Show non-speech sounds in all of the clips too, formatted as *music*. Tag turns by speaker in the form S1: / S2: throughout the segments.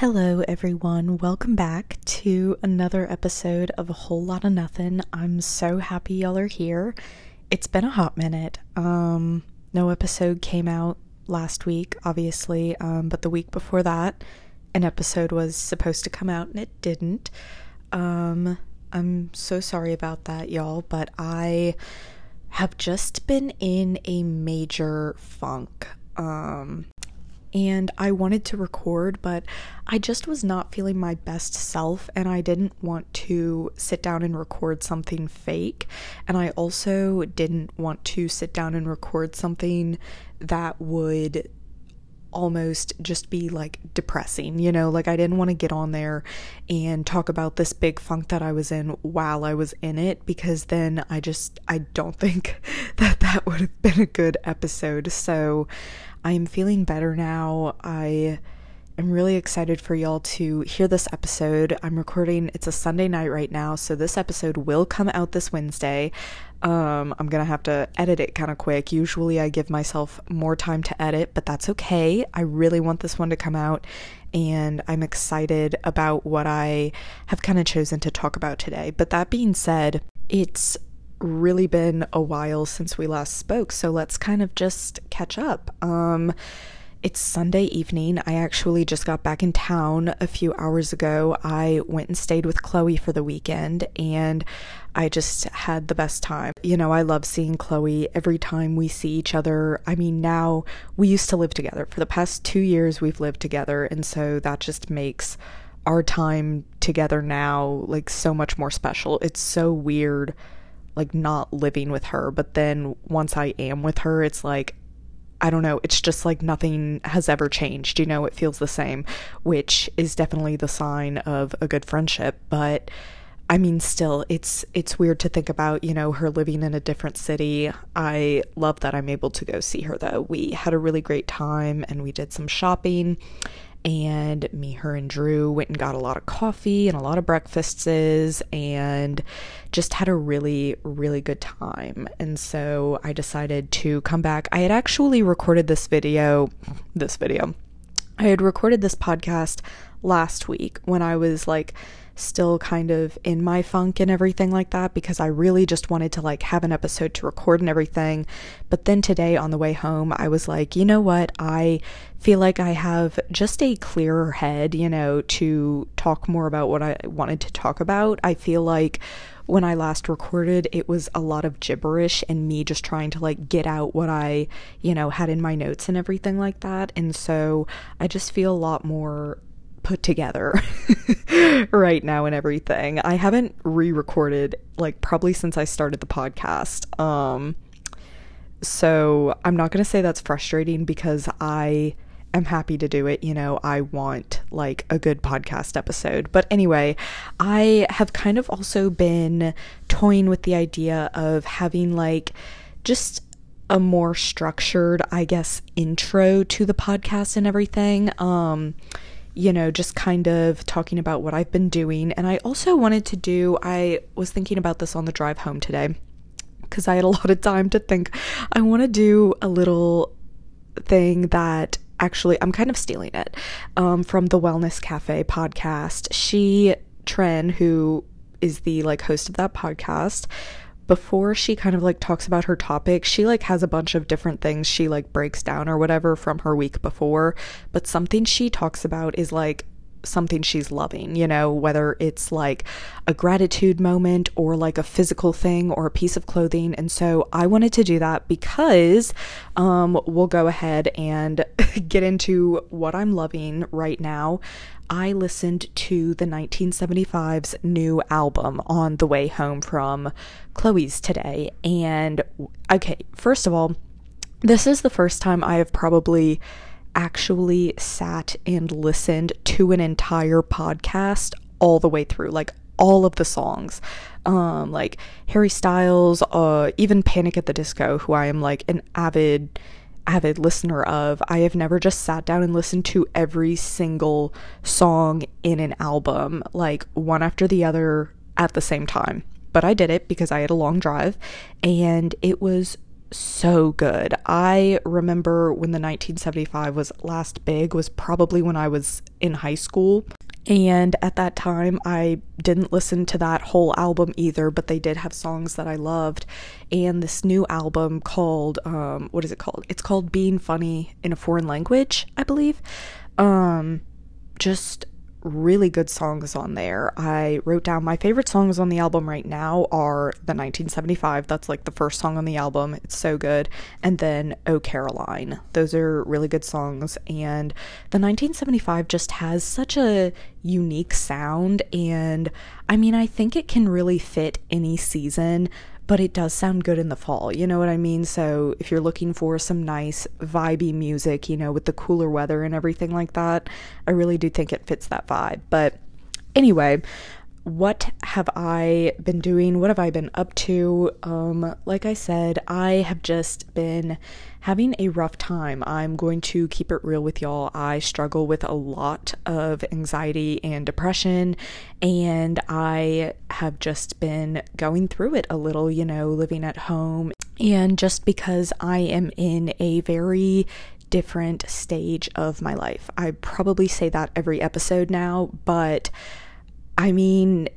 S1: Hello, everyone. Welcome back to another episode of A Whole Lot of Nothing. I'm so happy y'all are here. It's been a hot minute. Um, no episode came out last week, obviously, um, but the week before that, an episode was supposed to come out and it didn't. Um, I'm so sorry about that, y'all, but I have just been in a major funk. Um, and I wanted to record, but I just was not feeling my best self, and I didn't want to sit down and record something fake. And I also didn't want to sit down and record something that would almost just be like depressing, you know, like I didn't want to get on there and talk about this big funk that I was in while I was in it because then I just I don't *laughs* think that that would have been a good episode. So I am feeling better now. I am really excited for y'all to hear this episode. I'm recording, it's a Sunday night right now, so this episode will come out this Wednesday. Um, I'm gonna have to edit it kind of quick. Usually I give myself more time to edit, but that's okay. I really want this one to come out, and I'm excited about what I have kind of chosen to talk about today. But that being said, it's really been a while since we last spoke, so let's kind of just catch up. Um, it's Sunday evening. I actually just got back in town a few hours ago. I went and stayed with Chloe for the weekend and I just had the best time. You know, I love seeing Chloe every time we see each other. I mean, now we used to live together. For the past two years, we've lived together, and so that just makes our time together now like so much more special. It's so weird like not living with her, but then once I am with her, it's like I don't know, it's just like nothing has ever changed. You know, it feels the same, which is definitely the sign of a good friendship, but I mean still it's it's weird to think about, you know, her living in a different city. I love that I'm able to go see her though. We had a really great time and we did some shopping and me, her, and Drew went and got a lot of coffee and a lot of breakfasts and just had a really, really good time. And so I decided to come back. I had actually recorded this video, this video. I had recorded this podcast last week when I was like still kind of in my funk and everything like that because I really just wanted to like have an episode to record and everything. But then today on the way home, I was like, you know what? I feel like I have just a clearer head, you know, to talk more about what I wanted to talk about. I feel like when I last recorded, it was a lot of gibberish and me just trying to like get out what I, you know, had in my notes and everything like that. And so I just feel a lot more put together *laughs* right now and everything. I haven't re-recorded like probably since I started the podcast. Um so I'm not going to say that's frustrating because I am happy to do it. You know, I want like a good podcast episode. But anyway, I have kind of also been toying with the idea of having like just a more structured, I guess, intro to the podcast and everything. Um you know, just kind of talking about what I've been doing. And I also wanted to do, I was thinking about this on the drive home today because I had a *laughs* lot of time to think. I want to do a little thing that actually I'm kind of stealing it um, from the Wellness Cafe podcast. She, Tren, who is the like host of that podcast, before she kind of like talks about her topic, she like has a bunch of different things she like breaks down or whatever from her week before. But something she talks about is like something she's loving, you know, whether it's like a gratitude moment or like a physical thing or a piece of clothing. And so I wanted to do that because um, we'll go ahead and *laughs* get into what I'm loving right now. I listened to the 1975's new album on the way home from Chloe's today. And okay, first of all, this is the first time I have probably actually sat and listened to an entire podcast all the way through, like all of the songs. Um, like Harry Styles, uh, even Panic at the Disco, who I am like an avid avid listener of. I have never just sat down and listened to every single song in an album, like one after the other at the same time. But I did it because I had a long drive and it was so good. I remember when the 1975 was last big was probably when I was in high school. And at that time, I didn't listen to that whole album either, but they did have songs that I loved. And this new album called, um, what is it called? It's called Being Funny in a Foreign Language, I believe. Um, just really good songs on there. I wrote down my favorite songs on the album right now are the 1975. That's like the first song on the album. It's so good. And then Oh Caroline. Those are really good songs. And the 1975 just has such a unique sound. And I mean, I think it can really fit any season but it does sound good in the fall. You know what I mean? So if you're looking for some nice vibey music, you know, with the cooler weather and everything like that, I really do think it fits that vibe. But anyway, what have I been doing? What have I been up to? Um, like I said, I have just been having a rough time. I'm going to keep it real with y'all. I struggle with a lot of anxiety and depression, and I have just been going through it a little, you know, living at home. And just because I am in a very different stage of my life, I probably say that every episode now, but I mean,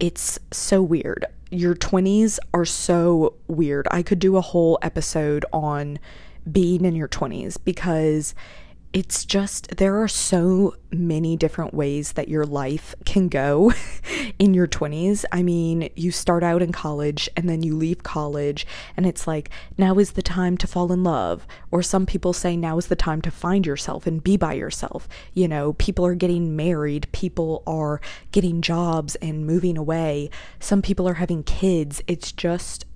S1: it's so weird. Your 20s are so weird. I could do a whole episode on being in your 20s because it's just there are so many different ways that your life can go *laughs* in your 20s. I mean, you start out in college and then you leave college, and it's like, now is the time to fall in love. Or some people say, now is the time to find yourself and be by yourself. You know, people are getting married, people are getting jobs and moving away, some people are having kids. It's just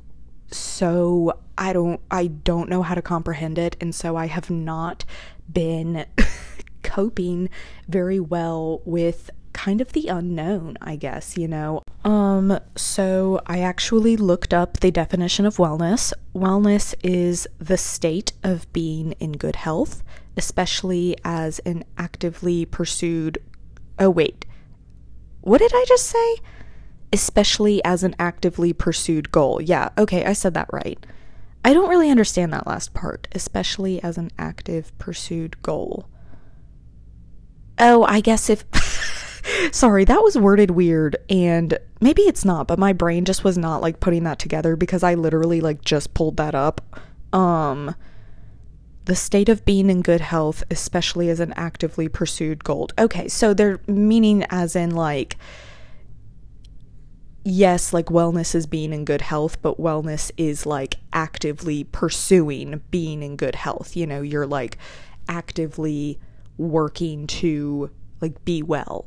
S1: so I don't I don't know how to comprehend it and so I have not been *laughs* coping very well with kind of the unknown, I guess, you know. Um so I actually looked up the definition of wellness. Wellness is the state of being in good health, especially as an actively pursued Oh wait. What did I just say? Especially as an actively pursued goal. Yeah, okay, I said that right. I don't really understand that last part, especially as an active pursued goal. Oh, I guess if. *laughs* Sorry, that was worded weird, and maybe it's not, but my brain just was not like putting that together because I literally like just pulled that up. Um, the state of being in good health, especially as an actively pursued goal. Okay, so they're meaning as in like yes, like wellness is being in good health, but wellness is like actively pursuing being in good health. You know, you're like actively working to like be well.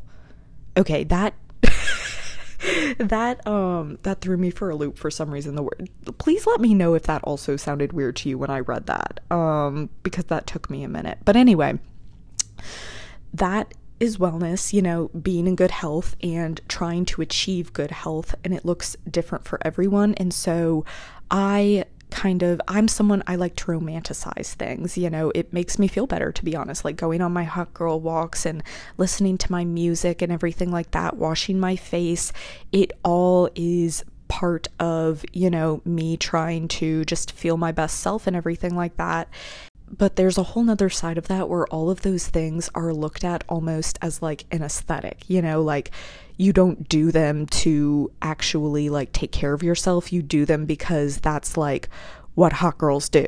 S1: Okay, that *laughs* that um that threw me for a loop for some reason the word please let me know if that also sounded weird to you when i read that um because that took me a minute but anyway that is wellness, you know, being in good health and trying to achieve good health, and it looks different for everyone. And so I kind of I'm someone I like to romanticize things, you know, it makes me feel better to be honest, like going on my hot girl walks and listening to my music and everything like that, washing my face, it all is part of, you know, me trying to just feel my best self and everything like that. But there's a whole nother side of that where all of those things are looked at almost as like an aesthetic, you know, like you don't do them to actually like take care of yourself. You do them because that's like what hot girls do.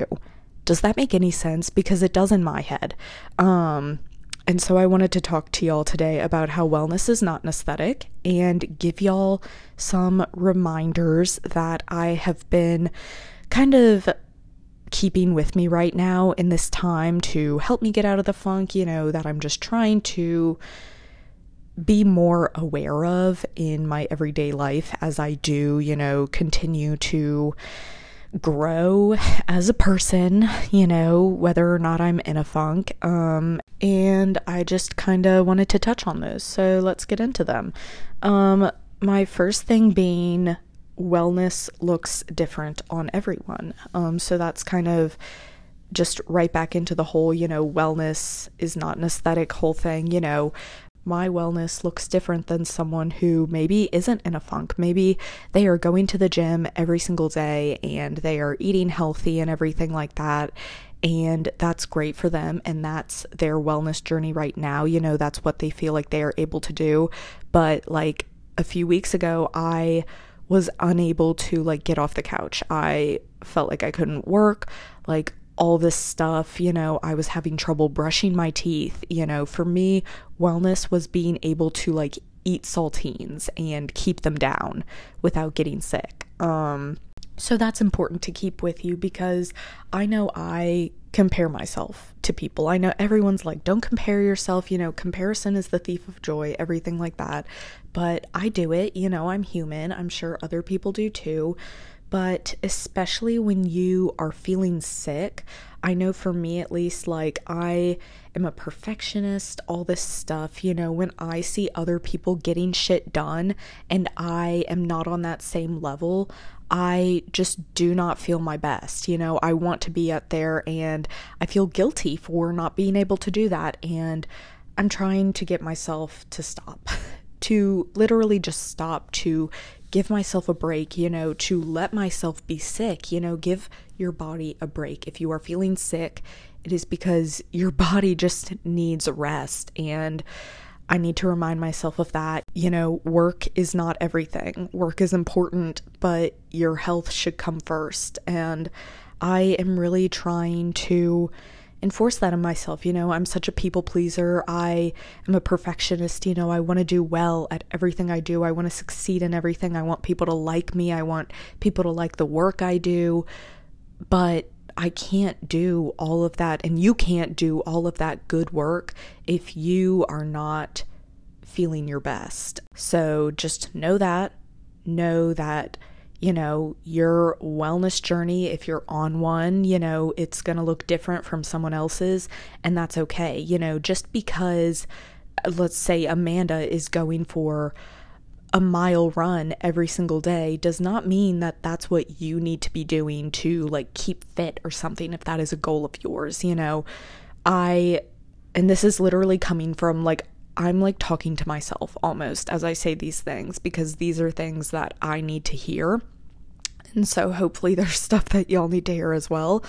S1: Does that make any sense? Because it does in my head. Um, and so I wanted to talk to y'all today about how wellness is not an aesthetic and give y'all some reminders that I have been kind of keeping with me right now in this time to help me get out of the funk, you know, that I'm just trying to be more aware of in my everyday life as I do, you know, continue to grow as a person, you know, whether or not I'm in a funk. Um, and I just kind of wanted to touch on those. So let's get into them. Um, my first thing being wellness looks different on everyone. Um, so that's kind of just right back into the whole, you know, wellness is not an aesthetic whole thing, you know. my wellness looks different than someone who maybe isn't in a funk. Maybe they are going to the gym every single day and they are eating healthy and everything like that. And that's great for them. And that's their wellness journey right now. You know, that's what they feel like they are able to do. But like a few weeks ago, I was unable to like get off the couch. I felt like I couldn't work. Like all this stuff. You know, I was having trouble brushing my teeth. You know, for me, wellness was being able to like eat saltines and keep them down without getting sick. Um, so that's important to keep with you because I know I compare myself to people. I know everyone's like, don't compare yourself, you know, comparison is the thief of joy, everything like that. But I do it, you know, I'm human. I'm sure other people do too but especially when you are feeling sick, I know for me at least, like I am a perfectionist, all this stuff, you know, when I see other people getting shit done and I am not on that same level, I just do not feel my best. You know, I want to be up there and I feel guilty for not being able to do that. And I'm trying to get myself to stop, *laughs* to literally just stop, to give myself a break, you know, to let myself be sick, you know, give your body a break. If you are feeling sick, it is because your *laughs* body just needs rest. And I need to remind myself of that. You know, work is not everything, work is important, but your health should come first. And I am really trying to enforce that on myself. You know, I'm such a people pleaser. I am a perfectionist. You know, I want to do well at everything I do. I want to succeed in everything. I want people to like me. I want people to like the work I do. But I can't do all of that. And you can't do all of that good work if you are not feeling your best. So just know that. Know that you know, your wellness journey, if you're on one, you know, it's going to look different from someone else's, and that's okay. You know, just because, let's say, Amanda is going for a mile run every single day does not mean that that's what you need to be doing to like keep fit or something if that is a goal of yours, you know. I, and this is literally coming from like, I'm like talking to myself almost as I say these things because these are things that I need to hear. And so hopefully there's *laughs* stuff that y'all need to hear as well.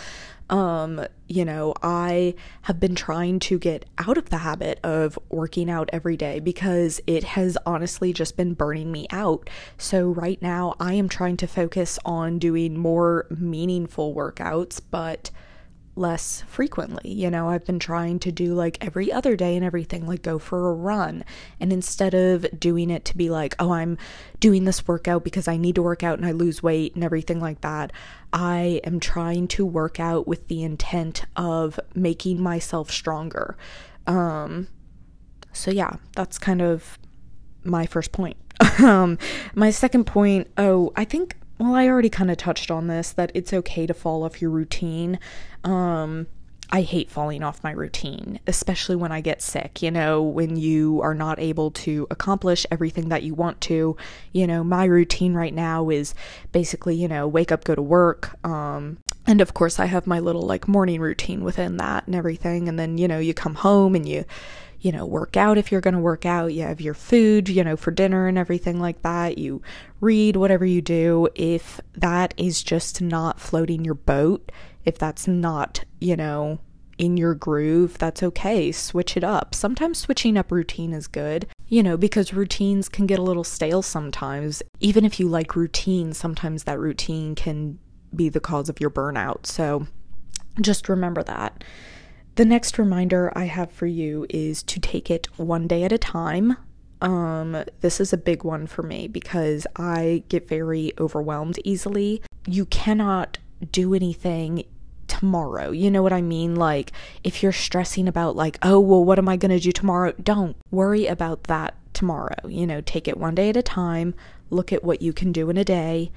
S1: Um, you know, I have been trying to get out of the habit of working out every day because it has honestly just been burning me out. So, right now, I am trying to focus on doing more meaningful workouts, but less frequently. You know, I've been trying to do like every other day and everything, like go for a run. And instead of doing it to be like, oh, I'm doing this workout because I need to work out and I lose weight and everything like that, I am trying to work out with the intent of making myself stronger. Um, so yeah, that's kind of my first point. *laughs* um, my second point, oh, I think well, I already kind of touched on this that it's okay to fall off your routine. Um, I hate falling off my routine, especially when I get sick. You know, when you are not able to accomplish everything that you want to. You know, my routine right now is basically, you know, wake up, go to work. Um, and of course, I have my little like morning routine within that and everything. And then, you know, you come home and you you know, work out if you're going to work out. You have your food, you know, for dinner and everything like that. You read whatever you do. If that is just not floating your boat, if that's not, you know, in your groove, that's okay. Switch it up. Sometimes switching up routine is good, you know, because routines can get a little stale sometimes. Even if you like routine, sometimes that routine can be the cause of your burnout. So just remember that. The next reminder I have for you is to take it one day at a time. Um, this is a big one for me because I get very overwhelmed easily. You cannot do anything tomorrow. You know what I mean? Like, if you're stressing about, like, oh, well, what am I going to do tomorrow? Don't worry about that tomorrow. You know, take it one day at a time, look at what you can do in a day,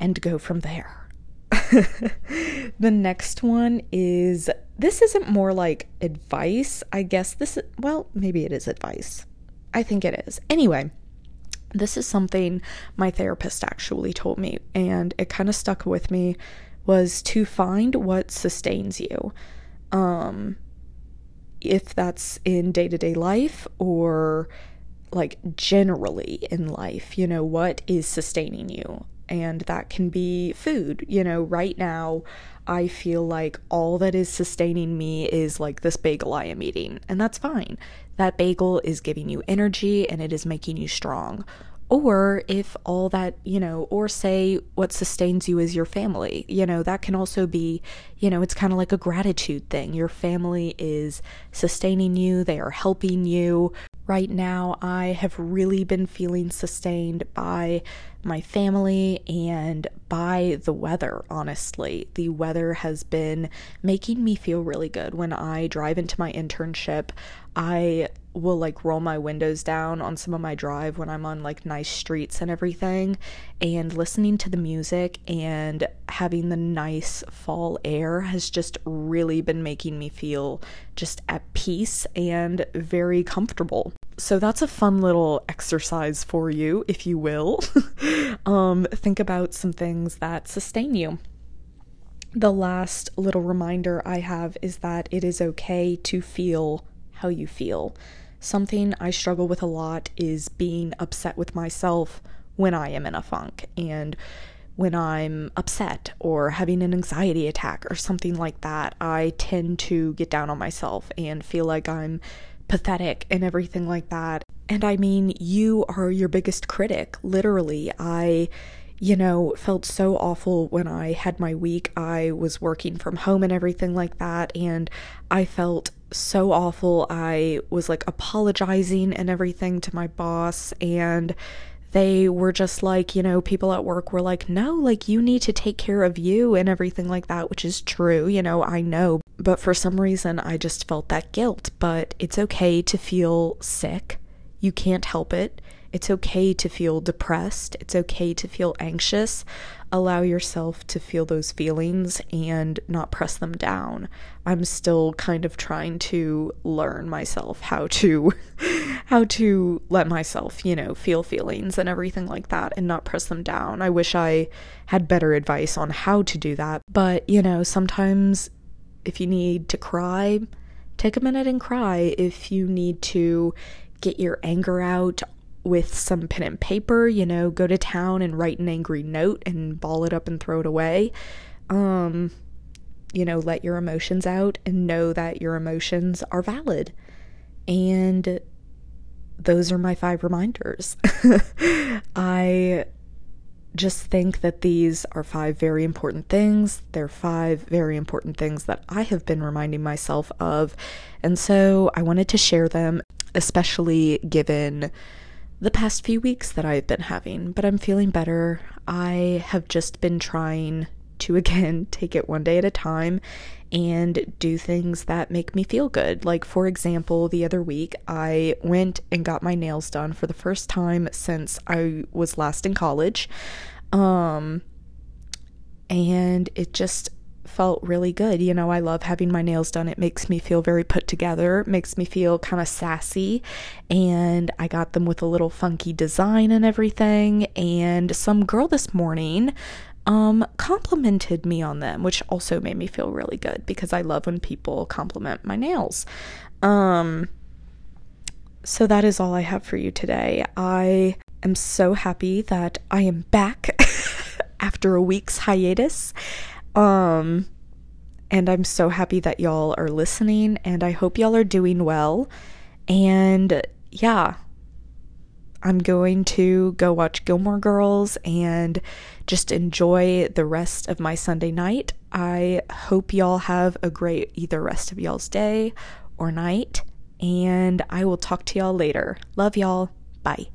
S1: and go from there. *laughs* the next one is this isn't more like advice. I guess this is, well, maybe it is advice. I think it is. Anyway, this is something my therapist actually told me and it kind of stuck with me was to find what sustains you. Um if that's in day to day life or like generally in life, you know, what is sustaining you? And that can be food. You know, right now, I feel like all that is sustaining me is like this bagel I am eating, and that's fine. That bagel is giving you energy and it is making you strong or if all that, you know, or say what sustains you is your family, you know, that can also be, you know, it's kind of like a gratitude thing. Your family is sustaining you, they are helping you. Right now, I have really been feeling sustained by my family and by the weather, honestly. The weather has been making me feel really good. When I drive into my internship, I will like roll my windows down on some of my drive when I'm on like nice streets and everything and listening to the music and having the nice fall air has just really been making me feel just at peace and very comfortable. So that's a fun little exercise for you, if you will. *laughs* um, think about some things that sustain you. The last little reminder I have is that it is okay to feel how you feel. Something I struggle with a lot is being upset with myself when I am in a funk and when I'm upset or having an anxiety attack or something like that, I tend to get down on myself and feel like I'm pathetic and everything like that. And I mean, you are your biggest critic, literally. I you know, felt so awful when I had my week. I was working from home and everything like that, and I felt so awful. I was like apologizing and everything to my boss, and they were just like, you know, people at work were like, no, like you need to take care of you and everything like that, which is true, you know, I know. But for some reason, I just felt that guilt. But it's okay to feel sick, you can't help it. It's okay to feel depressed. It's okay to feel anxious. Allow yourself to feel those feelings and not press them down. I'm still kind of trying to learn myself how to *laughs* how to let myself, you know, feel feelings and everything like that and not press them down. I wish I had better advice on how to do that. But, you know, sometimes if you need to cry, take a minute and cry. If you need to get your anger out with some pen and paper, you know, go to town and write an angry note and ball it up and throw it away. Um, you know, let your emotions out and know that your emotions are valid. And those are my five reminders. *laughs* I just think that these are five very important things. They're five very important things that I have been reminding myself of. And so I wanted to share them, especially given the past few weeks that I've been having, but I'm feeling better. I have just been trying to *laughs* again take it one day at a time and do things that make me feel good. Like, for example, the other week I went and got my nails done for the first time since I was last in college. Um, and it just felt really good. You know, I love having my nails done. It makes me feel very put together, makes me feel kind of sassy. And I got them with a little funky design and everything. And some girl this morning um complimented me on them, which also made me feel really good because I love when people compliment my nails. Um so that is all I have for you today. I am so happy that I am back *laughs* after a week's hiatus. Um, and I'm so happy that y'all are listening, and I hope y'all are doing well. And yeah, I'm going to go watch Gilmore Girls and just enjoy the rest of my Sunday night. I hope y'all have a great either rest of y'all's day or night, and I will talk to y'all later. Love y'all. Bye.